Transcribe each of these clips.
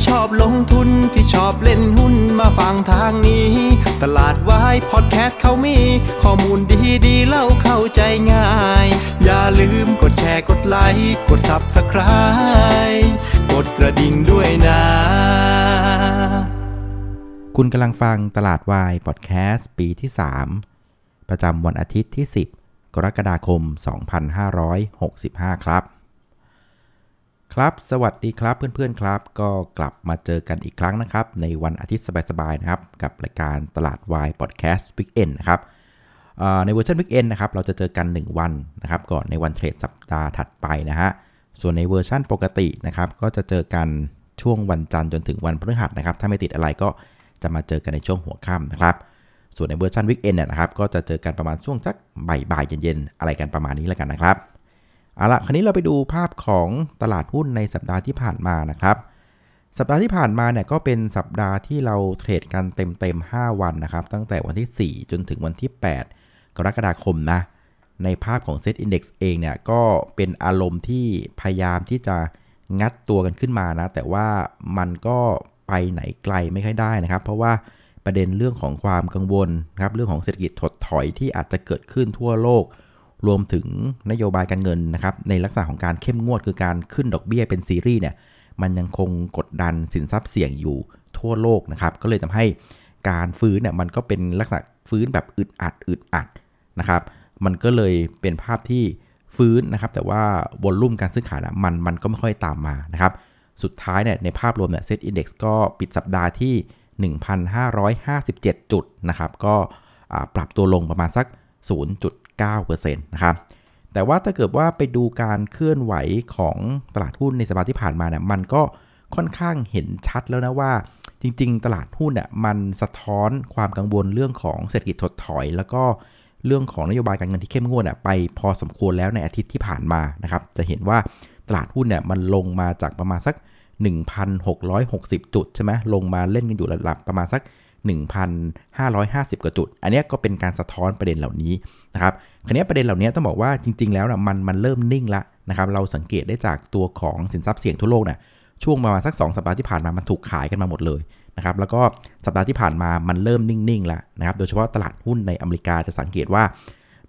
ที่ชอบลงทุนที่ชอบเล่นหุ้นมาฟังทางนี้ ตลาดวายพอดแคสต์เขามี ข้อมูลดีดีเล่าเข้าใจง่าย อย่าลืมกดแชร์กดไลค์กด Subscribe กดกระดิ่งด้วยนะ คุณกำลังฟังตลาดวายพอดแคสต์ปีที่ 3 ประจำวันอาทิตย์ที่ 10 กรกฎาคม 2565 ครับ ครับ สวัสดีครับเพื่อนๆครับ ก็กลับมาเจอกันอีกครั้งนะครับ ในวันอาทิตย์สบายๆนะครับ กับรายการตลาดวาย podcast weekend นะครับใน version weekend นะครับเราจะเจอกัน 1 วันนะครับก่อนในวัน trade สัปดาห์ถัดไปนะฮะส่วนในเวอร์ชันปกตินะครับก็จะเจอกันช่วงวันจันทร์จนถึงวันพฤหัสนะครับถ้าไม่ติดอะไรก็จะมาเจอกันในช่วงหัวค่ำนะครับส่วนใน version weekend เนี่ยนะครับก็จะเจอกันประมาณช่วงสักบ่ายๆเย็นๆอะไรกันประมาณนี้แล้วกันนะครับ เอาละคราวนี้เราไปดูภาพของตลาดหุ้นในสัปดาห์ที่ผ่านมานะครับ สัปดาห์ที่ผ่านมาเนี่ยก็เป็นสัปดาห์ที่เราเทรดกันเต็มๆ 5 วันนะครับ ตั้งแต่วันที่ 4 จนถึงวันที่ 8 กรกฎาคมนะ ในภาพของ Set Index เองเนี่ยก็เป็นอารมณ์ที่พยายามที่จะงัดตัวกันขึ้นมานะ แต่ว่ามันก็ไปไหนไกลไม่ค่อยได้นะครับ เพราะว่าประเด็นเรื่องของความกังวลนะครับเรื่องของเศรษฐกิจถดถอยที่อาจจะเกิดขึ้นทั่วโลก รวมถึงนโยบายการเงินนะครับในลักษณะของการเข้มงวดคือการขึ้นดอกเบี้ยเป็นซีรีส์เนี่ยมันยังคงกดดันสินทรัพย์เสี่ยงอยู่ทั่วโลกนะครับ ก็เลยทำให้การฟื้นเนี่ยมันก็เป็นลักษณะฟื้นแบบอึดอัดอึดอัดนะครับ มันก็เลยเป็นภาพที่ฟื้นนะครับ แต่ว่าวอลลุ่มการซื้อขายนะมันมันก็ไม่ค่อยตามมานะครับ สุดท้ายเนี่ยในภาพรวมเนี่ยเซ็ตอินดี x ก็ปิดสัปดาห์ที่ 1,557 จุดนะครับ ก็ปรับตัวลงประมาณสัก 9%นะครับแต่ว่าถ้าเกิดว่าไปดูการเคลื่อนไหวของตลาดหุ้นในสัปดาห์ที่ผ่านมาเนี่ยมันก็ค่อนข้างเห็นชัดแล้วนะว่า จริง ๆ ตลาดหุ้นเนี่ยมันสะท้อนความกังวลเรื่องของเศรษฐกิจถดถอย แล้วก็เรื่องของนโยบายการเงินที่เข้มงวดอะไปพอสมควรแล้วในอาทิตย์ที่ผ่านมานะครับจะเห็นว่าตลาดหุ้นเนี่ยมันลงมาจากประมาณสัก 1,660 จุดใช่ไหมลงมาเล่นกันอยู่ระดับประมาณสัก 1,550 กว่าจุด อันนี้ก็เป็นการสะท้อนประเด็นเหล่านี้นะครับคราวนี้ประเด็นเหล่านี้ต้องบอกว่าจริง ๆ แล้วนะมันมันเริ่มนิ่งละนะครับ เราสังเกตได้จากตัวของสินทรัพย์เสี่ยงทั่วโลกเนี่ยช่วงประมาณสัก 2 สัปดาห์ที่ผ่านมา มันถูกขายกันมาหมดเลยนะครับ แล้วก็สัปดาห์ที่ผ่านมา มันเริ่มนิ่งๆแล้วนะครับ โดยเฉพาะตลาดหุ้นในอเมริกาจะสังเกตว่า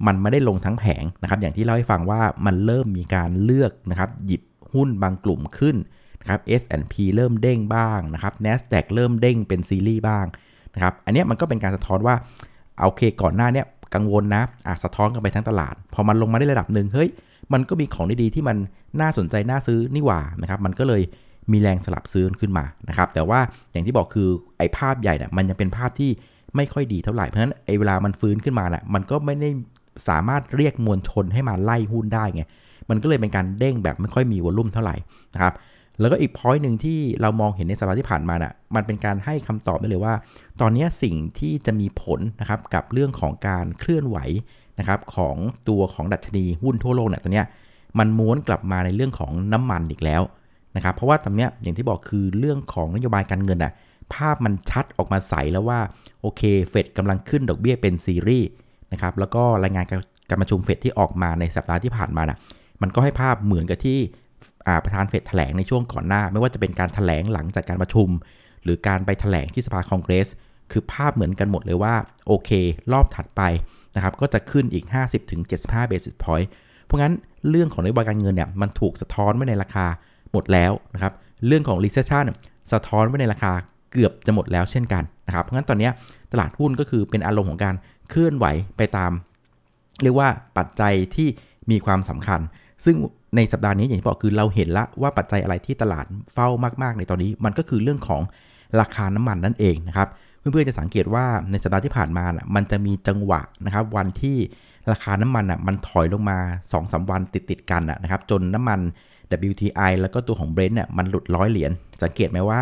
มันไม่ได้ลงทั้งแผงนะครับ อย่างที่เล่าให้ฟังว่ามันเริ่มมีการเลือกนะครับ หยิบหุ้นบางกลุ่มขึ้นนะครับ S&P เริ่มเด้งบ้างนะครับ NASDAQ เริ่มเด้งเป็นซีรีส์บ้าง นะครับ อันนี้มันก็เป็นการสะท้อนว่าโอเคก่อนหน้าเนี้ยกังวลนะอะสะท้อนกันไปทั้งตลาด พอมันลงมาได้ระดับหนึ่งเฮ้ยมันก็มีของดีๆที่มันน่าสนใจน่าซื้อนี่หว่านะครับ มันก็เลยมีแรงสลับซื้อขึ้นมานะครับ แต่ว่าอย่างที่บอกคือไอ้ภาพใหญ่เนี่ยมันยังเป็นภาพที่ไม่ค่อยดีเท่าไหร่ เพราะฉะนั้นไอ้เวลามันฟื้นขึ้นมาน่ะมันก็ไม่ได้สามารถเรียกมวลชนให้มาไล่หุ้นได้ไง มันก็เลยเป็นการเด้งแบบไม่ค่อยมีวอลลุ่มเท่าไหร่นะครับ แล้วก็อีกพอยต์หนึ่งที่เรามองเห็นในสัปดาห์ที่ผ่านมาน่ะมันเป็นการให้คำตอบได้เลยว่า ตอนนี้สิ่งที่จะมีผลนะครับกับเรื่องของการเคลื่อนไหวนะครับของตัวของดัชนีหุ้นทั่วโลกเนี่ยตัวเนี้ยมันม้วนกลับมาในเรื่องของน้ำมันอีกแล้วนะครับเพราะว่าตอนเนี้ยอย่างที่บอกคือเรื่องของนโยบายการเงินอะภาพมันชัดออกมาใสแล้วว่าโอเคเฟดกำลังขึ้นดอกเบี้ยเป็นซีรีส์นะครับแล้วก็รายงานการประชุมเฟดที่ออกมาในสัปดาห์ที่ผ่านมาน่ะมันก็ให้ภาพเหมือนกับที่ ประธานเฟดแถลงในช่วงก่อนหน้า ไม่ว่าจะเป็นการถแถลงหลังจากการประชุม หรือการไปถแถลงที่สภาคองเกรส คือภาพเหมือนกันหมดเลยว่า โอเค รอบถัดไปนะครับก็จะขึ้นอีก 50-75 basis point เพราะงั้นเรื่องของนโยบายการเงินเนี่ยมันถูกสะท้อนไว้ในราคาหมดแล้วนะครับเรื่องของ recession สะท้อนไว้ในราคาเกือบจะหมดแล้วเช่นกันนะครับเพราะงั้นตอนนี้ตลาดหุ้นก็คือเป็นอารมณ์ของการเคลื่อนไหวไปตาม เรียกว่าปัจจัยที่มีความสำคัญ ซึ่ง ในสัปดาห์นี้อย่างที่บอกคือเราเห็นละว่าปัจจัยอะไรที่ตลาดเฝ้ามากๆ ในตอนนี้ มันก็คือเรื่องของราคาน้ำมันนั่นเองนะครับเพื่อนๆจะสังเกตว่าในสัปดาห์ที่ผ่านมานะมันจะมีจังหวะนะครับ วันที่ราคาน้ำมันอะมันถอยลงมา2-3วันติดๆกันนะครับ จนน้ำมัน WTI แล้วก็ตัวของ Brent เนี่ยมันหลุดร้อยเหรียญสังเกตไหมว่า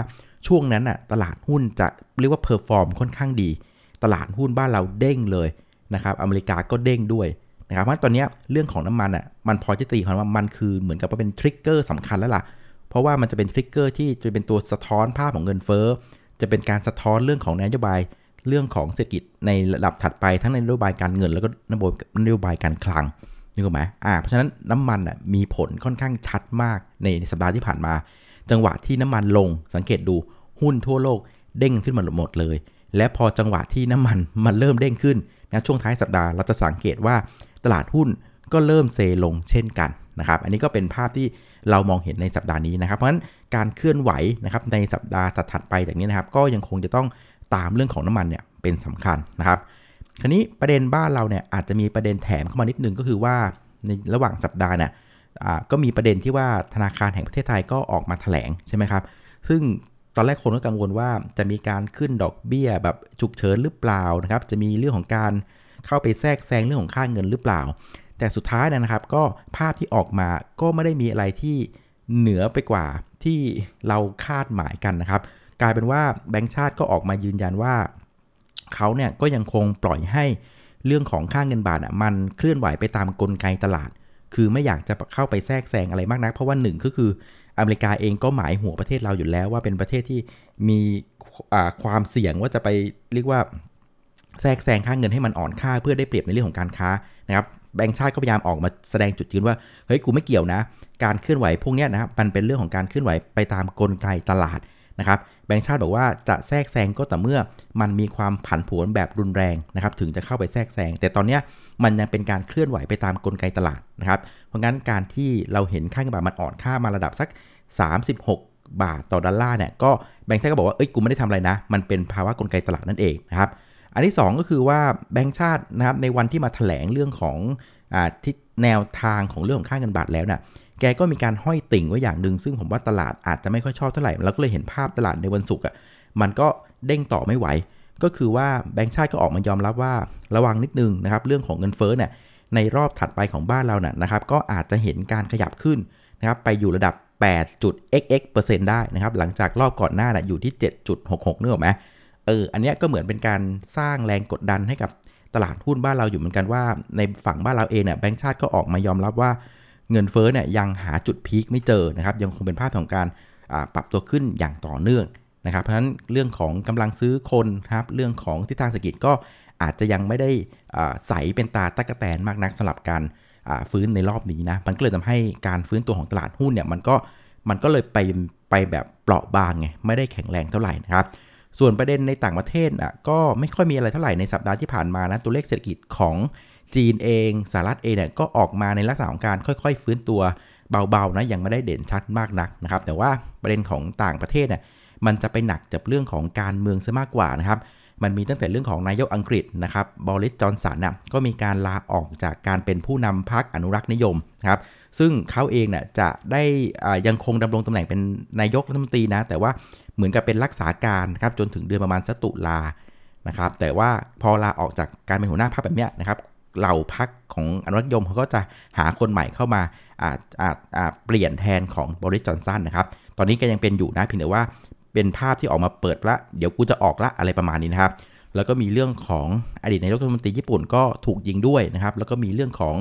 ช่วงนั้นอะตลาดหุ้นจะเรียกว่า perform ค่อนข้างดี ตลาดหุ้นบ้านเราเด้งเลยนะครับอเมริกาก็เด้งด้วย นะครับเพราะตอนนี้เรื่องของน้ำมันอะมันพอจะตีความว่ามันคือเหมือนกับว่าเป็น trigger สำคัญแล้วล่ะ เพราะว่ามันจะเป็น trigger ที่จะเป็นตัวสะท้อนภาพของเงินเฟ้อจะเป็นการสะท้อนเรื่องของนโยบายเรื่องของเศรษฐกิจในระดับถัดไปทั้งในนโยบายการเงิน แล้วก็นโยบายการคลังนึกออกไหมอ่าเพราะฉะนั้นน้ำมันอะมีผลค่อนข้างชัดมากในสัปดาห์ที่ผ่านมา จังหวะที่น้ำมันลงสังเกตดูหุ้นทั่วโลกเด้งขึ้นมาหมดเลย และพอจังหวะที่น้ำมันมันเริ่มเด้งขึ้นนะช่วงท้ายสัปดาห์เราจะสังเกตว่า ตลาดหุ้นก็เริ่มเซลงเช่นกันนะครับอันนี้ก็เป็นภาพที่เรามองเห็นในสัปดาห์นี้นะครับ เพราะฉะนั้นการเคลื่อนไหวนะครับในสัปดาห์ถัดไปจากนี้นะครับ ก็ยังคงจะต้องตามเรื่องของน้ำมันเนี่ยเป็นสำคัญนะครับ คราวนี้ประเด็นบ้านเราเนี่ยอาจจะมีประเด็นแถมเข้ามานิดนึงก็คือว่าในระหว่างสัปดาห์เนี่ยก็มีประเด็นที่ว่าธนาคารแห่งประเทศไทยก็ออกมาถแถลงใช่ไหมครับ ซึ่งตอนแรกคนก็กังวลว่าจะมีการขึ้นดอกเบี้ยแบบฉุกเฉินหรือเปล่านะครับ จะมีเรื่องของการ เข้าไปแทรกแซงเรื่องของค่าเงินหรือเปล่า แต่สุดท้ายนะครับ ก็ภาพที่ออกมาก็ไม่ได้มีอะไรที่เหนือไปกว่าที่เราคาดหมายกันนะครับ กลายเป็นว่าแบงก์ชาติก็ออกมายืนยันว่าเขาเนี่ยก็ยังคงปล่อยให้เรื่องของค่าเงินบาทอะมันเคลื่อนไหวไปตามกลไกตลาด คือไม่อยากจะเข้าไปแทรกแซงอะไรมากนัก เพราะว่าหนึ่งก็คืออเมริกาเองก็หมายหัวประเทศเราอยู่แล้วว่าเป็นประเทศที่มีความเสี่ยงว่าจะไปเรียกว่า แทรกแซงค่าเงินให้มันอ่อนค่าเพื่อได้เปรียบในเรื่องของการค้านะครับแบงก์ชาติก็พยายามออกมาแสดงจุดยืนว่าเฮ้ยกูไม่เกี่ยวนะ การเคลื่อนไหวพวกนี้นะครับมันเป็นเรื่องของการเคลื่อนไหวไปตามกลไกตลาดนะครับแบงก์ชาติบอกว่าจะแทรกแซงก็แต่เมื่อมันมีความผันผวนแบบรุนแรงนะครับถึงจะเข้าไปแทรกแซงแต่ตอนนี้มันยังเป็นการเคลื่อนไหวไปตามกลไกตลาดนะครับเพราะงั้นการที่เราเห็นค่าเงินบาทมันอ่อนค่ามาระดับสัก 36 บาทต่อดอลลาร์เนี่ยก็แบงก์ชาติก็บอกว่าเอ้ยกูไม่ได้ทำอะไรนะ มันเป็นภาวะกลไกตลาดนั่นเองนะครับ อันที่ 2 ก็คือว่าแบงก์ชาตินะครับในวันที่มาถแถลงเรื่องของอที่แนวทางของเรื่องของค่าเงินบาทแล้วนะ่ะแกก็มีการห้อยติ่งไว้อย่างหนึ่งซึ่งผมว่าตลาดอาจจะไม่ค่อยชอบเท่าไหร่เราก็เลยเห็นภาพตลาดในวันศุกร์อะมันก็เด้งต่อไม่ไหว ก็คือว่าแบงก์ชาติก็ออกมายอมรับว่าระวังนิดนึงนะครับเรื่องของเงินเฟ้อเนี่ยในรอบถัดไปของบ้านเราเนี่ยนะครับก็อาจจะเห็นการขยับขึ้นนะครับไปอยู่ระดับ 8.xx% ได้นะครับหลังจากรอบก่อนหน้าน่ะอยู่ที่ 7.66นึกออไหม เอออันนี้ก็เหมือนเป็นการสร้างแรงกดดันให้กับตลาดหุ้นบ้านเราอยู่เหมือนกันว่า ในฝั่งบ้านเราเองเนี่ยแบงก์ชาติก็ออกมายอมรับว่าเงินเฟ้อเนี่ยยังหาจุดพีคไม่เจอนะครับยังคงเป็นภาพของการปรับตัวขึ้นอย่างต่อเนื่องนะครับ เพราะฉะนั้นเรื่องของกำลังซื้อคนครับเรื่องของทิศทางเศรษฐกิจก็อาจจะยังไม่ได้ใสเป็นตาตะกะแตนมากนักสำหรับการฟื้นในรอบนี้นะมันก็เลยทำให้การฟื้นตัวของตลาดหุ้นเนี่ยมันก็มันก็เลยไปไปแบบเปราะบางไงไม่ได้แข็งแรงเท่าไหร่นะครับ ส่วนประเด็นในต่างประเทศอะก็ไม่ค่อยมีอะไรเท่าไหร่ในสัปดาห์ที่ผ่านมานะตัวเลขเศรษฐกิจของจีนเองสหรัฐเองเนี่ยก็ออกมาในลักษณะของการค่อย ๆ ฟื้นตัวเบาๆนะยังไม่ได้เด่นชัดมากนักนะครับ แต่ว่าประเด็นของต่างประเทศเนี่ยมันจะไปหนักจากเรื่องของการเมืองซะมากกว่านะครับ มันมีตั้งแต่เรื่องของนายกอังกฤษนะครับบริสจอนสันน่ะก็มีการลาออกจากการเป็นผู้นำพรรคอนุรักษ์นิยมครับซึ่งเขาเองน่ยจะได้ยังคงดำรงตำแหน่งเป็นนายกรัฐมนตรีนะ แต่ว่าเหมือนกับเป็นรักษาการนะครับจนถึงเดือนประมาณสตุลานะครับแต่ว่าพอลาออกจากการเป็นหัวหน้าพรรคแบบเนี้ยนะครับเหล่าพรรคของอนุรักษ์ยมเขาก็จะหาคนใหม่เข้ามาอาจอาจอาจเปลี่ยนแทนของบริสจอนสันนะครับ ตอนนี้ก็ยังเป็นอยู่นะเพียงแต่ว่า เป็นภาพที่ออกมาเปิดละ เดี๋ยวกูจะออกละอะไรประมาณนี้นะครับ แล้วก็มีเรื่องของอดีตนายกรัฐมนตรีญี่ปุ่นก็ถูกยิงด้วยนะครับ แล้วก็มีเรื่องของ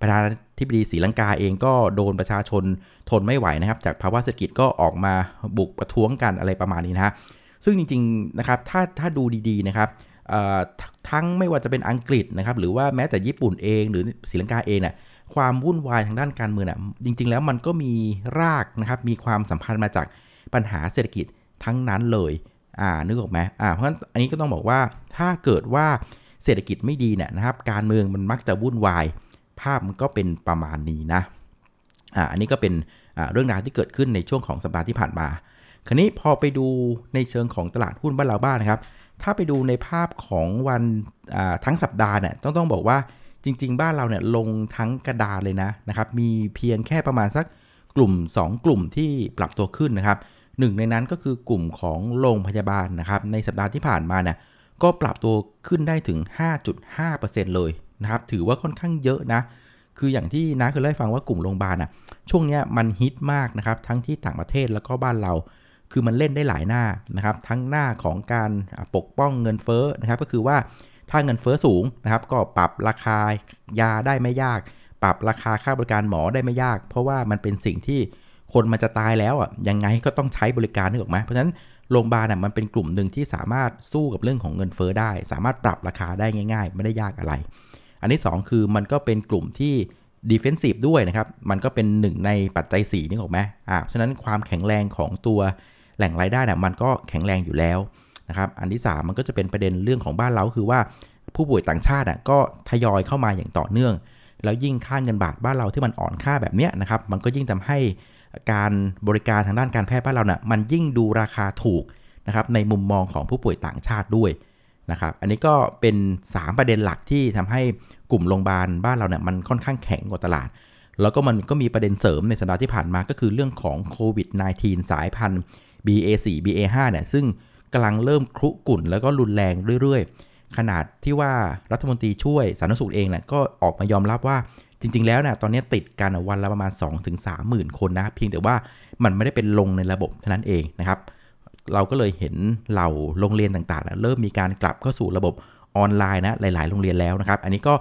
ประธานาธิบดีศรีลังกาเองก็โดนประชาชนทนไม่ไหวนะครับ จากภาวะเศรษฐกิจก็ออกมาบุกประท้วงกันอะไรประมาณนี้นะฮะ ซึ่งจริงๆนะครับ ถ้าถ้าดูดีๆนะครับทั้งไม่ว่าจะเป็นอังกฤษนะครับ หรือว่าแม้แต่ญี่ปุ่นเองหรือศรีลังกาเองเนี่ยความวุ่นวายทางด้านการเมืองน่ะจริง ๆ แล้วมันก็มีรากนะครับ มีความสัมพันธ์มาจากปัญหาเศรษฐกิจ ทั้งนั้นเลย อ่า นึกออกไหมอ่า เพราะฉะนั้นอันนี้ก็ต้องบอกว่า ถ้าเกิดว่าเศรษฐกิจไม่ดีเนี่ยนะครับ การเมืองมันมักจะวุ่นวาย ภาพมันก็เป็นประมาณนี้นะ อ่า อันนี้ก็เป็นเรื่องราวที่เกิดขึ้นในช่วงของสัปดาห์ที่ผ่านมา คราวนี้พอไปดูในเชิงของตลาดหุ้นบ้านเราบ้านนะครับ ถ้าไปดูในภาพของวันทั้งสัปดาห์เนี่ย ต้องต้องบอกว่าจริง ๆ บ้านเราเนี่ยลงทั้งกระดาเลยนะนะครับ มีเพียงแค่ประมาณสักกลุ่ม 2 กลุ่มที่ปรับตัวขึ้นนะครับ หนึ่งในนั้นก็คือกลุ่มของโรงพยาบาลนะครับ ในสัปดาห์ที่ผ่านมาเนี่ยก็ปรับตัวขึ้นได้ถึง 5.5%เลยนะครับ ถือว่าค่อนข้างเยอะนะ คืออย่างที่น้าเคยเล่าให้ฟังว่ากลุ่มโรงพยาบาลอะ ช่วงนี้มันฮิตมากนะครับ ทั้งที่ต่างประเทศแล้วก็บ้านเรา คือมันเล่นได้หลายหน้านะครับ ทั้งหน้าของการปกป้องเงินเฟ้อนะครับ ก็คือว่าถ้าเงินเฟ้อสูงนะครับ ก็ปรับราคายาได้ไม่ยาก ปรับราคาค่าบริการหมอได้ไม่ยาก เพราะว่ามันเป็นสิ่งที่ คนมันจะตายแล้วอะยังไงก็ต้องใช้บริการนึกออกไหมเพราะฉะนั้นโรงพยาบาลน่ะมันเป็นกลุ่มหนึ่งที่สามารถสู้กับเรื่องของเงินเฟ้อได้ สามารถปรับราคาได้ง่าย ๆ ไม่ได้ยากอะไร อันที่ 2 คือมันก็เป็นกลุ่มที่ defensive ด้วยนะครับ มันก็เป็นหนึ่งในปัจจัย4นี่ออกไหมอ่าฉะนั้นความแข็งแรงของตัวแหล่งรายได้นะมันก็แข็งแรงอยู่แล้วนะครับอันที่ 3 มันก็จะเป็นประเด็นเรื่องของบ้านเราคือว่าผู้ป่วยต่างชาติอะก็ทยอยเข้ามาอย่างต่อเนื่อง แล้วยิ่งค่าเงินบาทบ้านเราที่มันอ่อนค่าแบบเนี้ยนะครับมันก็ยิ่งทำให้ การบริการทางด้านการแพทย์บ้านเราเนะ่ยมันยิ่งดูราคาถูกนะครับในมุมมองของผู้ป่วยต่างชาติด้วยนะครับอันนี้ก็เป็น 3 ประเด็นหลักที่ทำให้กลุ่มโรงพยาบาลบ้านเราเนี่ยมันค่อนข้างแข็งกว่าตลาด แล้วก็มันก็มีประเด็นเสริมในสัปดาห์ที่ผ่านมาก็คือเรื่องของโควิด -19 สายพันธุ์ BA4 BA5 เนี่ยซึ่งกำลังเริ่มครุกุ่นแล้วก็รุนแรงเรื่อยๆ ขนาดที่ว่ารัฐมนตรีช่วยสาธารณสุขเองเนี่ยก็ออกมายอมรับว่า จริง ๆ แล้วนี่ยตอนนี้ติดกันวันละประมาณ 2-3หมื่นคนนะ เพียงแต่ว่ามันไม่ได้เป็นลงในระบบเท่านั้นเองนะครับ เราก็เลยเห็นเหล่าโรงเรียนต่างๆเริ่มมีการกลับเข้าสู่ระบบออนไลน์นะหลาย ๆ โรงเรียนแล้วนะครับ อันนี้ก็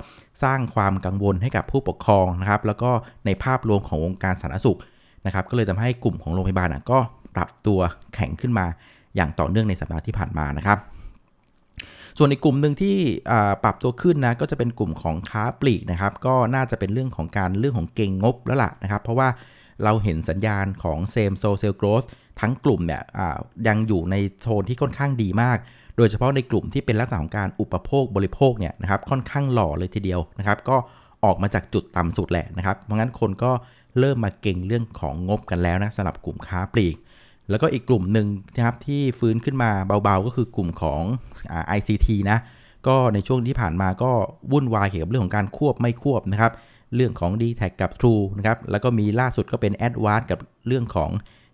สร้างความกังวลให้กับผู้ปกครองนะครับ แล้วก็ในภาพรวมของวงการสาธารณสุขนะครับ ก็เลยทำให้กลุ่มของโรงพยาบาลนะก็ปรับตัวแข็งขึ้นมาอย่างต่อเนื่องในสัปดาห์ที่ผ่านมานะครับ ส่วนอีกกลุ่มหนึ่งที่ปรับตัวขึ้นนะก็จะเป็นกลุ่มของค้าปลีกนะครับ ก็น่าจะเป็นเรื่องของการเรื่องของเก่งงบแล้วล่ะนะครับ เพราะว่าเราเห็นสัญญาณของ same store sales growth ทั้งกลุ่มเนี่ยยังอยู่ในโทนที่ค่อนข้างดีมาก โดยเฉพาะในกลุ่มที่เป็นลักษณะของการอุปโภคบริโภคเนี่ยนะครับค่อนข้างหล่อเลยทีเดียวนะครับ ก็ออกมาจากจุดต่ำสุดแหละนะครับ เพราะงั้นคนก็เริ่มมาเก็งเรื่องของงบกันแล้วนะสำหรับกลุ่มค้าปลีก แล้วก็อีกกลุ่มหนึ่งนะครับที่ฟื้นขึ้นมาเบาๆ ก็คือกลุ่มของอ ICT นะก็ในช่วงที่ผ่านมาก็วุ่นวายเกี่ยวกับเรื่องของการควบไม่ควบนะครับเรื่องของ d t แทกับ True นะครับแล้วก็มีล่าสุดก็เป็น a d v a n c e กับเรื่องของ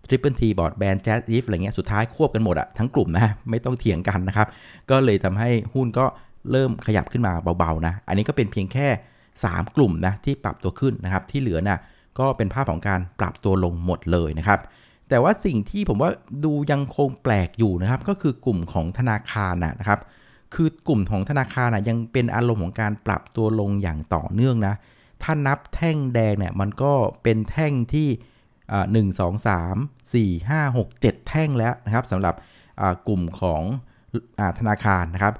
Triple T Board Band Jazz If อะไรเงี้ยสุดท้ายควบกันหมดอะทั้งกลุ่มนะไม่ต้องเถียงกันนะครับ ก็เลยทำให้หุ้นก็เริ่มขยับขึ้นมาเบาๆนะ อันนี้ก็เป็นเพียงแค่ 3 กลุ่มนะที่ปรับตัวขึ้นนะครับ ที่เหลือนะ่ะก็เป็นภาพของการปรับตัวลงหมดเลยนะครับ แต่ว่าสิ่งที่ผมว่าดูยังคงแปลกอยู่นะครับ ก็คือกลุ่มของธนาคารนะครับ คือกลุ่มของธนาคารนะยังเป็นอารมณ์ของการปรับตัวลงอย่างต่อเนื่องนะ ถ้านับแท่งแดงเนี่ยมันก็เป็นแท่งที่หนึ่งสองสามสี่ห้าหกเจ็ดแท่งแล้วนะครับสำหรับกลุ่มของอธนาคารนะครับ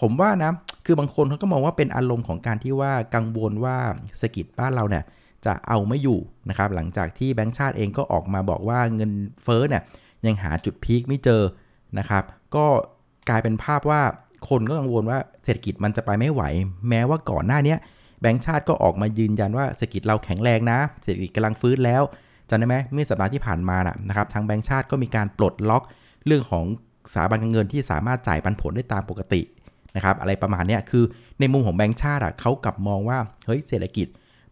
ผมว่านะคือบางคนเขาก็มองว่าเป็นอารมณ์ของการที่ว่ากังวลว่าสกิจบ้านเราเนี่ย จะเอาไม่อยู่นะครับหลังจากที่แบงก์ชาติเองก็ออกมาบอกว่าเงินเฟ้อเนี่ยยังหาจุดพีคไม่เจอนะครับ ก็กลายเป็นภาพว่าคนก็กังวลว่าเศรษฐกิจมันจะไปไม่ไหว แม้ว่าก่อนหน้านี้แบงก์ชาติก็ออกมายืนยันว่าเศรษฐกิจเราแข็งแรงนะ เศรษฐกิจกำลังฟื้นแล้วจำได้ไหมเมื่อสัปดาห์ที่ผ่านมานะครับทางแบงก์ชาติก็มีการปลดล็อกเรื่องของสถาบันการเงินที่สามารถจ่ายปันผลได้ตามปกตินะครับอะไรประมาณนี้คือในมุมของแบงก์ชาติเขากลับมองว่าเฮ้ยเศรษฐกิจ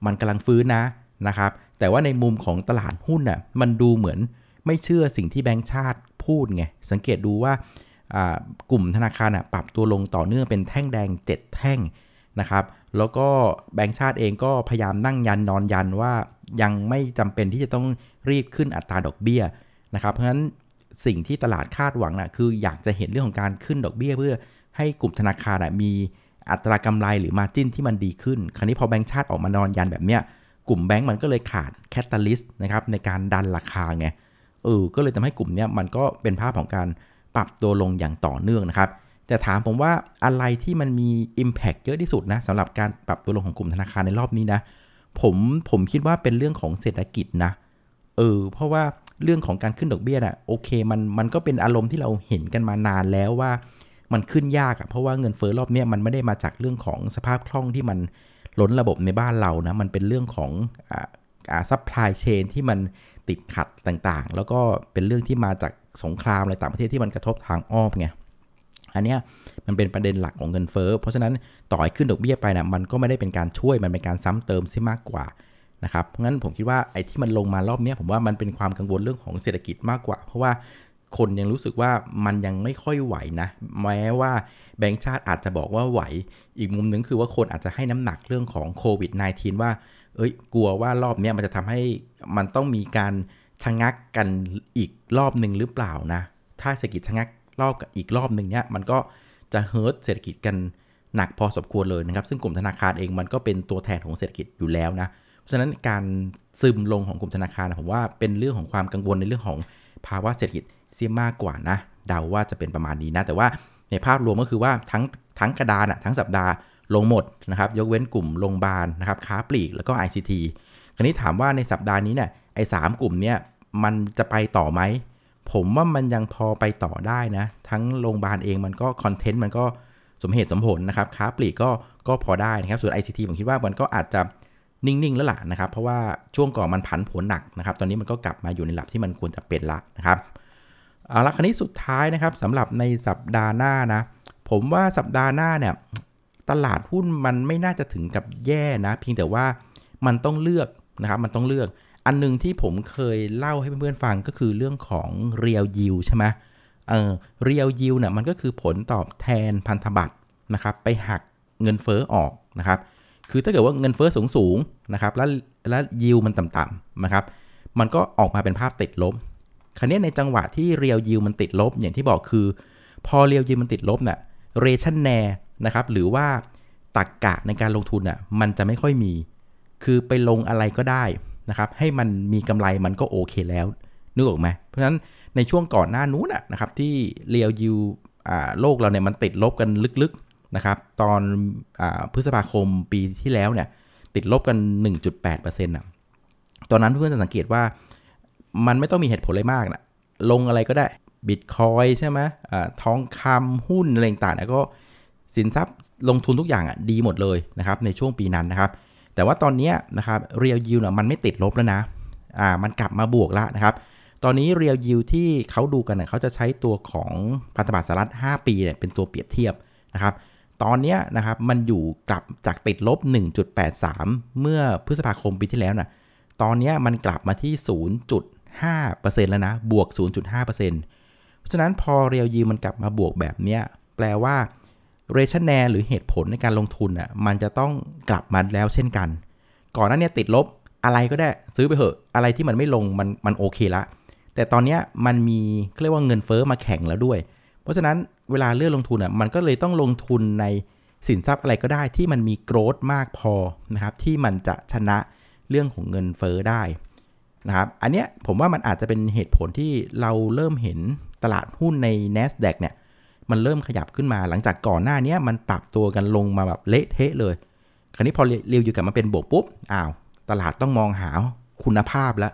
มันกำลังฟื้นนะนะครับ แต่ว่าในมุมของตลาดหุ้นน่ะมันดูเหมือนไม่เชื่อสิ่งที่แบงก์ชาติพูดไง สังเกตดูว่ากลุ่มธนาคารปรับตัวลงต่อเนื่องเป็นแท่งแดง 7 แท่งนะครับ แล้วก็แบงก์ชาติเองก็พยายามนั่งยันนอนยันว่ายังไม่จำเป็นที่จะต้องรีบขึ้นอัตราดอกเบี้ยนะครับ เพราะฉะนั้นสิ่งที่ตลาดคาดหวังนะคืออยากจะเห็นเรื่องของการขึ้นดอกเบี้ย เพื่อให้กลุ่มธนาคารมี อัตรากำไรหรือ margin ที่มันดีขึ้น คราวนี้พอแบงก์ชาติออกมานอนยันแบบเนี้ยกลุ่มแบงก์มันก็เลยขาด catalyst นะครับในการดันราคาไงเออก็เลยทำให้กลุ่มนี้มันก็เป็นภาพของการปรับตัวลงอย่างต่อเนื่องนะครับ แต่ถามผมว่าอะไรที่มันมี Impact เยอะที่สุดนะสำหรับการปรับตัวลงของกลุ่มธนาคารในรอบนี้นะผมผมคิดว่าเป็นเรื่องของเศรษฐกิจนะเออเพราะว่าเรื่องของการขึ้นดอกเบี้ยนะ่ะโอเคมันมันก็เป็นอารมณ์ที่เราเห็นกันมานานแล้วว่า มันขึ้นยากอะ่ะเพราะว่าเงินเฟ้อรอบนี้มันไม่ได้มาจากเรื่องของสภาพคล่องที่มันล้นระบบในบ้านเรานะ มันเป็นเรื่องของอ่า supply chain ที่มันติดขัดต่างๆ แล้วก็เป็นเรื่องที่มาจากสงครามอะไรต่างประเทศที่มันกระทบทางอ้อมไง อันเนี้ยมันเป็นประเด็นหลักของเงินเฟ้อ เพราะฉะนั้นต่อให้ขึ้นดอกเบี้ยไปนะมันก็ไม่ได้เป็นการช่วย มันเป็นการซ้ำเติมซิมากกว่านะครับ เพราะงั้นผมคิดว่าไอ้ที่มันลงมารอบนี้ผมว่ามันเป็นความกังวลเรื่องของเศรษฐกิจมากกว่า เพราะว่า คนยังรู้สึกว่ามันยังไม่ค่อยไหวนะ แม้ว่าแบงก์ชาติอาจจะบอกว่าไหว อีกมุมนึงคือว่าคนอาจจะให้น้ำหนักเรื่องของโควิด -19 ว่า เอ้ย กลัวว่ารอบนี้มันจะทำให้มันต้องมีการชะงักกันอีกรอบหนึ่งหรือเปล่านะ ถ้าเศรษฐกิจชะงักรอบอีกรอบหนึ่งเนี้ยมันก็จะเฮิร์ตเศรษฐกิจกันหนักพอสมควรเลยนะครับ ซึ่งกลุ่มธนาคารเองมันก็เป็นตัวแทนของเศรษฐกิจอยู่แล้วนะ เพราะฉะนั้นการซึมลงของกลุ่มธนาคารผมว่าเป็นเรื่องของความกังวลในเรื่องของภาวะเศรษฐกิจ เสียมากกว่านะ เดาว่าจะเป็นประมาณนี้นะ แต่ว่าในภาพรวมก็คือว่าทั้งทั้งกระดานอะทั้งสัปดาห์ลงหมดนะครับ ยกเว้นกลุ่มโรงพยาบาลนะครับ ค้าปลีกแล้วก็ ICT คราวนี้ถามว่าในสัปดาห์นี้เนี่ยไอ้สกลุ่มเนี่ยมันจะไปต่อไหม ผมว่ามันยังพอไปต่อได้นะ ทั้งโรงพยาบาลเองมันก็คอนเทนต์มันก็สมเหตุสมผลนะครับค้าปลีกก็ก็พอได้นะครับ ส่วน ICT ผมคิดว่ามันก็อาจจะนิ่ง ๆ แล้วล่ะนะครับ เพราะว่าช่วงก่อนมันผันผวนหนักนะครับ ตอนนี้มันก็กลับมาอยู่ในระดับที่มันควรจะเป็นละนะครับ เอาละคราวนี้สุดท้ายนะครับสำหรับในสัปดาห์หน้านะ ผมว่าสัปดาห์หน้าเนี่ยตลาดหุ้นมันไม่น่าจะถึงกับแย่นะ เพียงแต่ว่ามันต้องเลือกนะครับมันต้องเลือก อันนึงที่ผมเคยเล่าให้เพื่อนๆฟังก็คือเรื่องของเรียวยิวใช่ไหมเออเรียวยิวเนี่ยมันก็คือผลตอบแทนพันธบัตรนะครับ ไปหักเงินเฟ้อออกนะครับ คือถ้าเกิดว่าเงินเฟ้อสูงสูงนะครับ แล้วแล้วยิวมันต่ำๆนะครับ มันก็ออกมาเป็นภาพติดลบ คราวนี้ในจังหวะที่เรียวยิวมันติดลบ อย่างที่บอกคือ พอเรียวยิวมันติดลบเนี่ยเรชั่นแนนะครับหรือว่าตักกะในการลงทุนอะมันจะไม่ค่อยมี คือไปลงอะไรก็ได้นะครับ ให้มันมีกำไรมันก็โอเคแล้วนึกออกไหมเพราะฉะนั้นในช่วงก่อนหน้านู้นนะครับที่เรียวยิวโลกเราเนี่ยมันติดลบกันลึกๆนะครับ ตอนอพฤษภาคมปีที่แล้วเนี่ยติดลบกัน 1.8%นะตอนนั้นเพื่อนจะสังเกตว่า มันไม่ต้องมีเหตุผลอะไรมากนะลงอะไรก็ได้บิตคอยใช่ไหมทองคำหุ้นอะไรต่างๆก็สินทรัพย์ลงทุนทุกอย่างอะดีหมดเลยนะครับในช่วงปีนั้นนะครับ แต่ว่าตอนนี้นะครับเรียลยิวเนี่ยมันไม่ติดลบแล้วนะอ่ามันกลับมาบวกแล้วนะครับ ตอนนี้เรียลยิวที่เขาดูกันเนี่ยเขาจะใช้ตัวของพันธบัตรสหรัฐ 5 ปีเนี่ยเป็นตัวเปรียบเทียบนะครับ ตอนนี้นะครับมันอยู่กลับจากติดลบ 1.83 เมื่อพฤษภาคมปีที่แล้วนะตอนนี้มันกลับมาที่ 0.5%แล้วนะ บวก 0.5%เพราะฉะนั้นพอเรียลยิวมันกลับมาบวกแบบเนี้ยแปลว่าเรชันแนหรือเหตุผลในการลงทุนอะมันจะต้องกลับมาแล้วเช่นกัน ก่อนหน้านี้ติดลบอะไรก็ได้ซื้อไปเถอะ อะไรที่มันไม่ลงมันมันโอเคละ แต่ตอนนี้มันมีเรียกว่าเงินเฟอ้อมาแข่งแล้วด้วย เพราะฉะนั้นเวลาเลือกลงทุนอะมันก็เลยต้องลงทุนในสินทรัพย์อะไรก็ได้ที่มันมีโกรดมากพอนะครับที่มันจะชนะเรื่องของเงินเฟอ้อได้ นะครับอันเนี้ยผมว่ามันอาจจะเป็นเหตุผลที่เราเริ่มเห็นตลาดหุ้นใน NASDAQ เนี่ยมันเริ่มขยับขึ้นมาหลังจากก่อนหน้านี้มันปรับตัวกันลงมาแบบเละเทะเลย คราวนี้พอเรียวอยู่กับมาเป็นบวกปุ๊บอ้าวตลาดต้องมองหาคุณภาพแล้ว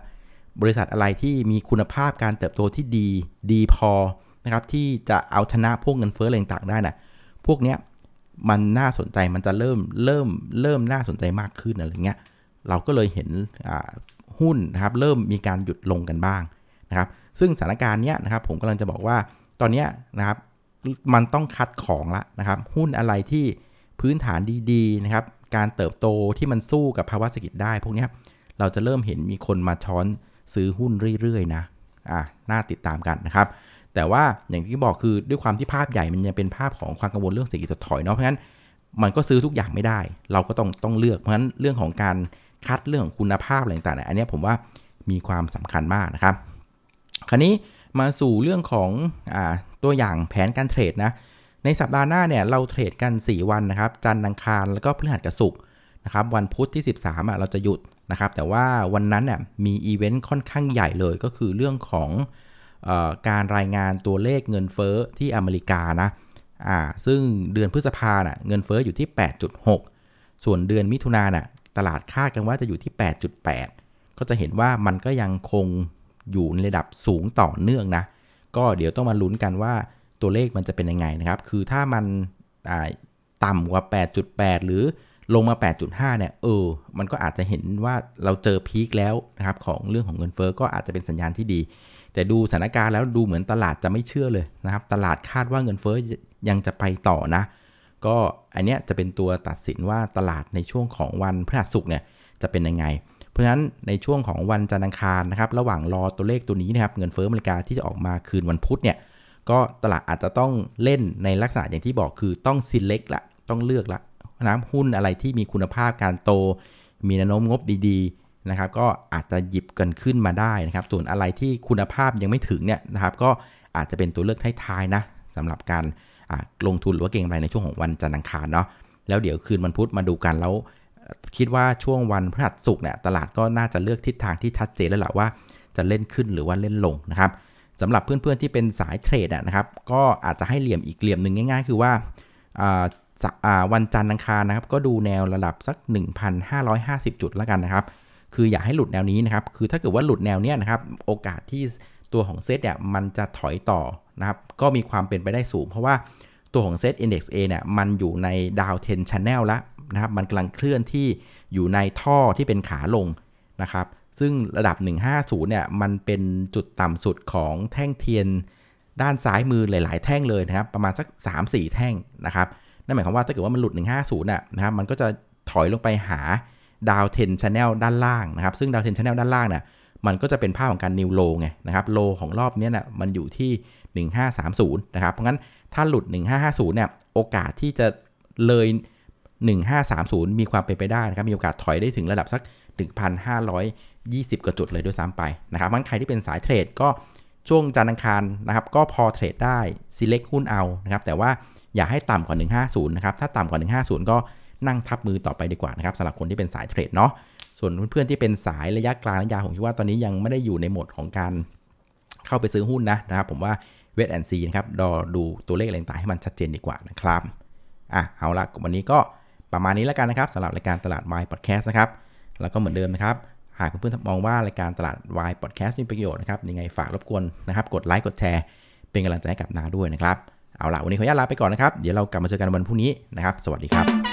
บริษัทอะไรที่มีคุณภาพการเติบโตที่ดีดีพอนะครับที่จะเอาชนะพวกเงินเฟ้ออะไรต่างได้น่ะพวกเนี้ยมันน่าสนใจมันจะเริ่มเริ่มเริ่มน่าสนใจมากขึ้นอะไรเงี้ยเราก็เลยเห็น หุ้นนะครับเริ่มมีการหยุดลงกันบ้างนะครับซึ่งสถานการณ์เนี้ยนะครับผมกำลังจะบอกว่าตอนเนี้ยนะครับมันต้องคัดของละนะครับหุ้นอะไรที่พื้นฐานดีๆนะครับการเติบโตที่มันสู้กับภาวะเศรษฐกิจได้ พวกนี้เราจะเริ่มเห็นมีคนมาช้อนซื้อหุ้นเรื่อยๆนะอ่าน่าติดตามกันนะครับ แต่ว่าอย่างที่บอกคือด้วยความที่ภาพใหญ่มันยังเป็นภาพของความกังวลเรื่องเศรษฐกิจถดถอยเนาะเพราะฉะนั้นมันก็ซื้อทุกอย่างไม่ได้ เราก็ต้องต้องเลือกเพราะฉะนั้นเรื่องของการ คัดเรื่องคุณภาพอะไรต่างๆอันนี้ผมว่ามีความสำคัญมากนะครับ คราวนี้มาสู่เรื่องของอตัวอย่างแผนการเทรดนะ ในสัปดาห์หน้าเนี่ยเราเทรดกัน 4 วันนะครับ จันทร์อังคารแล้วก็พฤหัสกับศุกร์นะครับ วันพุธที่ 13อะเราจะหยุดนะครับ แต่ว่าวันนั้นเนี่ยมีอีเวนต์ค่อนข้างใหญ่เลยก็คือเรื่องของออการรายงานตัวเลขเงินเฟ้อที่อเมริกานะอ่าซึ่งเดือนพฤษภาเน่ะเงินเฟ้ออยู่ที่ 8.6 ส่วนเดือนมิถุนาน่ะ ตลาดคาดกันว่าจะอยู่ที่ 8.8 ก็จะเห็นว่ามันก็ยังคงอยู่ในระดับสูงต่อเนื่องนะ ก็เดี๋ยวต้องมาลุ้นกันว่าตัวเลขมันจะเป็นยังไงนะครับ คือถ้ามันต่ำกว่า 8.8 หรือลงมา 8.5 เนี่ย เออ มันก็อาจจะเห็นว่าเราเจอพีคแล้วนะครับของเรื่องของเงินเฟอ้อก็อาจจะเป็นสัญญาณที่ดี แต่ดูสถานการณ์แล้วดูเหมือนตลาดจะไม่เชื่อเลยนะครับ ตลาดคาดว่าเงินเฟอ้อยังจะไปต่อนะ ก็อันเนี้ยจะเป็นตัวตัดสินว่าตลาดในช่วงของวันพฤหัสศุกร์เนี่ยจะเป็นยังไง เพราะฉะนั้นในช่วงของวันจันทร์อังคารนะครับระหว่างรอตัวเลขตัวนี้นะครับเงินเฟ้ออเมริกาที่จะออกมาคืนวันพุธเนี่ยก็ตลาดอาจจะต้องเล่นในลักษณะอย่างที่บอกคือต้อง select ละต้องเลือกละนะหุ้นอะไรที่มีคุณภาพการโต มีแนวโน้มงบดีๆนะครับก็อาจจะหยิบกันขึ้นมาได้นะครับส่วนอะไรที่คุณภาพยังไม่ถึงเนี่ยนะครับก็อาจจะเป็นตัวเลือกท้ายๆนะสำหรับการ ลงทุนหรือว่าเก็งกำไรในช่วงของวันจันทร์อังคารเนาะแล้วเดี๋ยวคืนวันพุธมาดูกันแล้ว คิดว่าช่วงวันพฤหัสศุกร์เนี่ยตลาดก็น่าจะเลือกทิศทางที่ชัดเจนแล้วแหละว่าจะเล่นขึ้นหรือว่าเล่นลงนะครับสำหรับเพื่อนๆที่เป็นสายเทรดนะครับ ก็อาจจะให้เหลี่ยมอีกเหลี่ยมหนึ่งง่าย ๆ คือว่าสอ่าวันจันทร์อังคารนะครับ ก็ดูแนวระดับสัก 1,550 จุดแล้วกันนะครับ คืออย่าให้หลุดแนวนี้นะครับ คือถ้าเกิดว่าหลุดแนวเนี้ยนะครับ โอกาสที่ ตัวของเซตเนี่ยมันจะถอยต่อนะครับ ก็มีความเป็นไปได้สูง เพราะว่าตัวของเซต Index A เนี่ยมันอยู่ใน downtrend channel แล้วนะครับ มันกำลังเคลื่อนที่อยู่ในท่อที่เป็นขาลงนะครับ ซึ่งระดับ 150 เนี่ยมันเป็นจุดต่ำสุดของแท่งเทียนด้านซ้ายมือหลาย ๆ แท่งเลยนะครับ ประมาณสัก 3-4 แท่งนะครับ นั่นหมายความว่าถ้าเกิดว่ามันหลุด 150น่ะนะครับมันก็จะถอยลงไปหาดาวเทนช n แนลด้านล่างนะครับ ซึ่งดาวเทนช n แนลด้านล่างน่ะ มันก็จะเป็นภาพของการ new low ไงนะครับ low ของรอบนี้น่ะมันอยู่ที่ 1530 นะครับ เพราะงั้นถ้าหลุด 1550 เนี่ยโอกาสที่จะเลย 1530 มีความเป็นไปได้นะครับ มีโอกาสถอยได้ถึงระดับสัก 1,520 กว่าจุดเลยด้วยซ้ำไปนะครับมันใครที่เป็นสายเทรดก็ช่วงจันทร์อังคารนะครับ ก็พอเทรดได้ select หุ้นเอานะครับ แต่ว่าอย่าให้ต่ำกว่า 150 นะครับ ถ้าต่ำกว่า 150 ก็นั่งทับมือต่อไปดีกว่านะครับสำหรับคนที่เป็นสายเทรดเนาะ ส่วนเพื่อนๆที่เป็นสายระยะกลางระยะยาวผมคิดว่าตอนนี้ยังไม่ได้อยู่ในโหมดของการเข้าไปซื้อหุ้นนะนะครับ ผมว่าเวทแอนซีนะครับรอดูตัวเลขอะไรต่างๆให้มันชัดเจนดีกว่านะครับอะเอาละวันนี้ก็ประมาณนี้แล้วกันนะครับสำหรับรายการตลาดวายพอดแคสต์นะครับ แล้วก็เหมือนเดิมนะครับ หากเพื่อนๆมองว่ารายการตลาดวายพอดแคสต์มีประโยชน์นะครับยังไงฝากรบกวนนะครับ กดไลค์กดแชร์ เป็นกำลังใจให้กับนาด้วยนะครับ เอาละวันนี้ขออนุญาตลาไปก่อนนะครับ เดี๋ยวเรากลับมาเจอกันวันพรุ่งนี้นะครับ สวัสดีครับ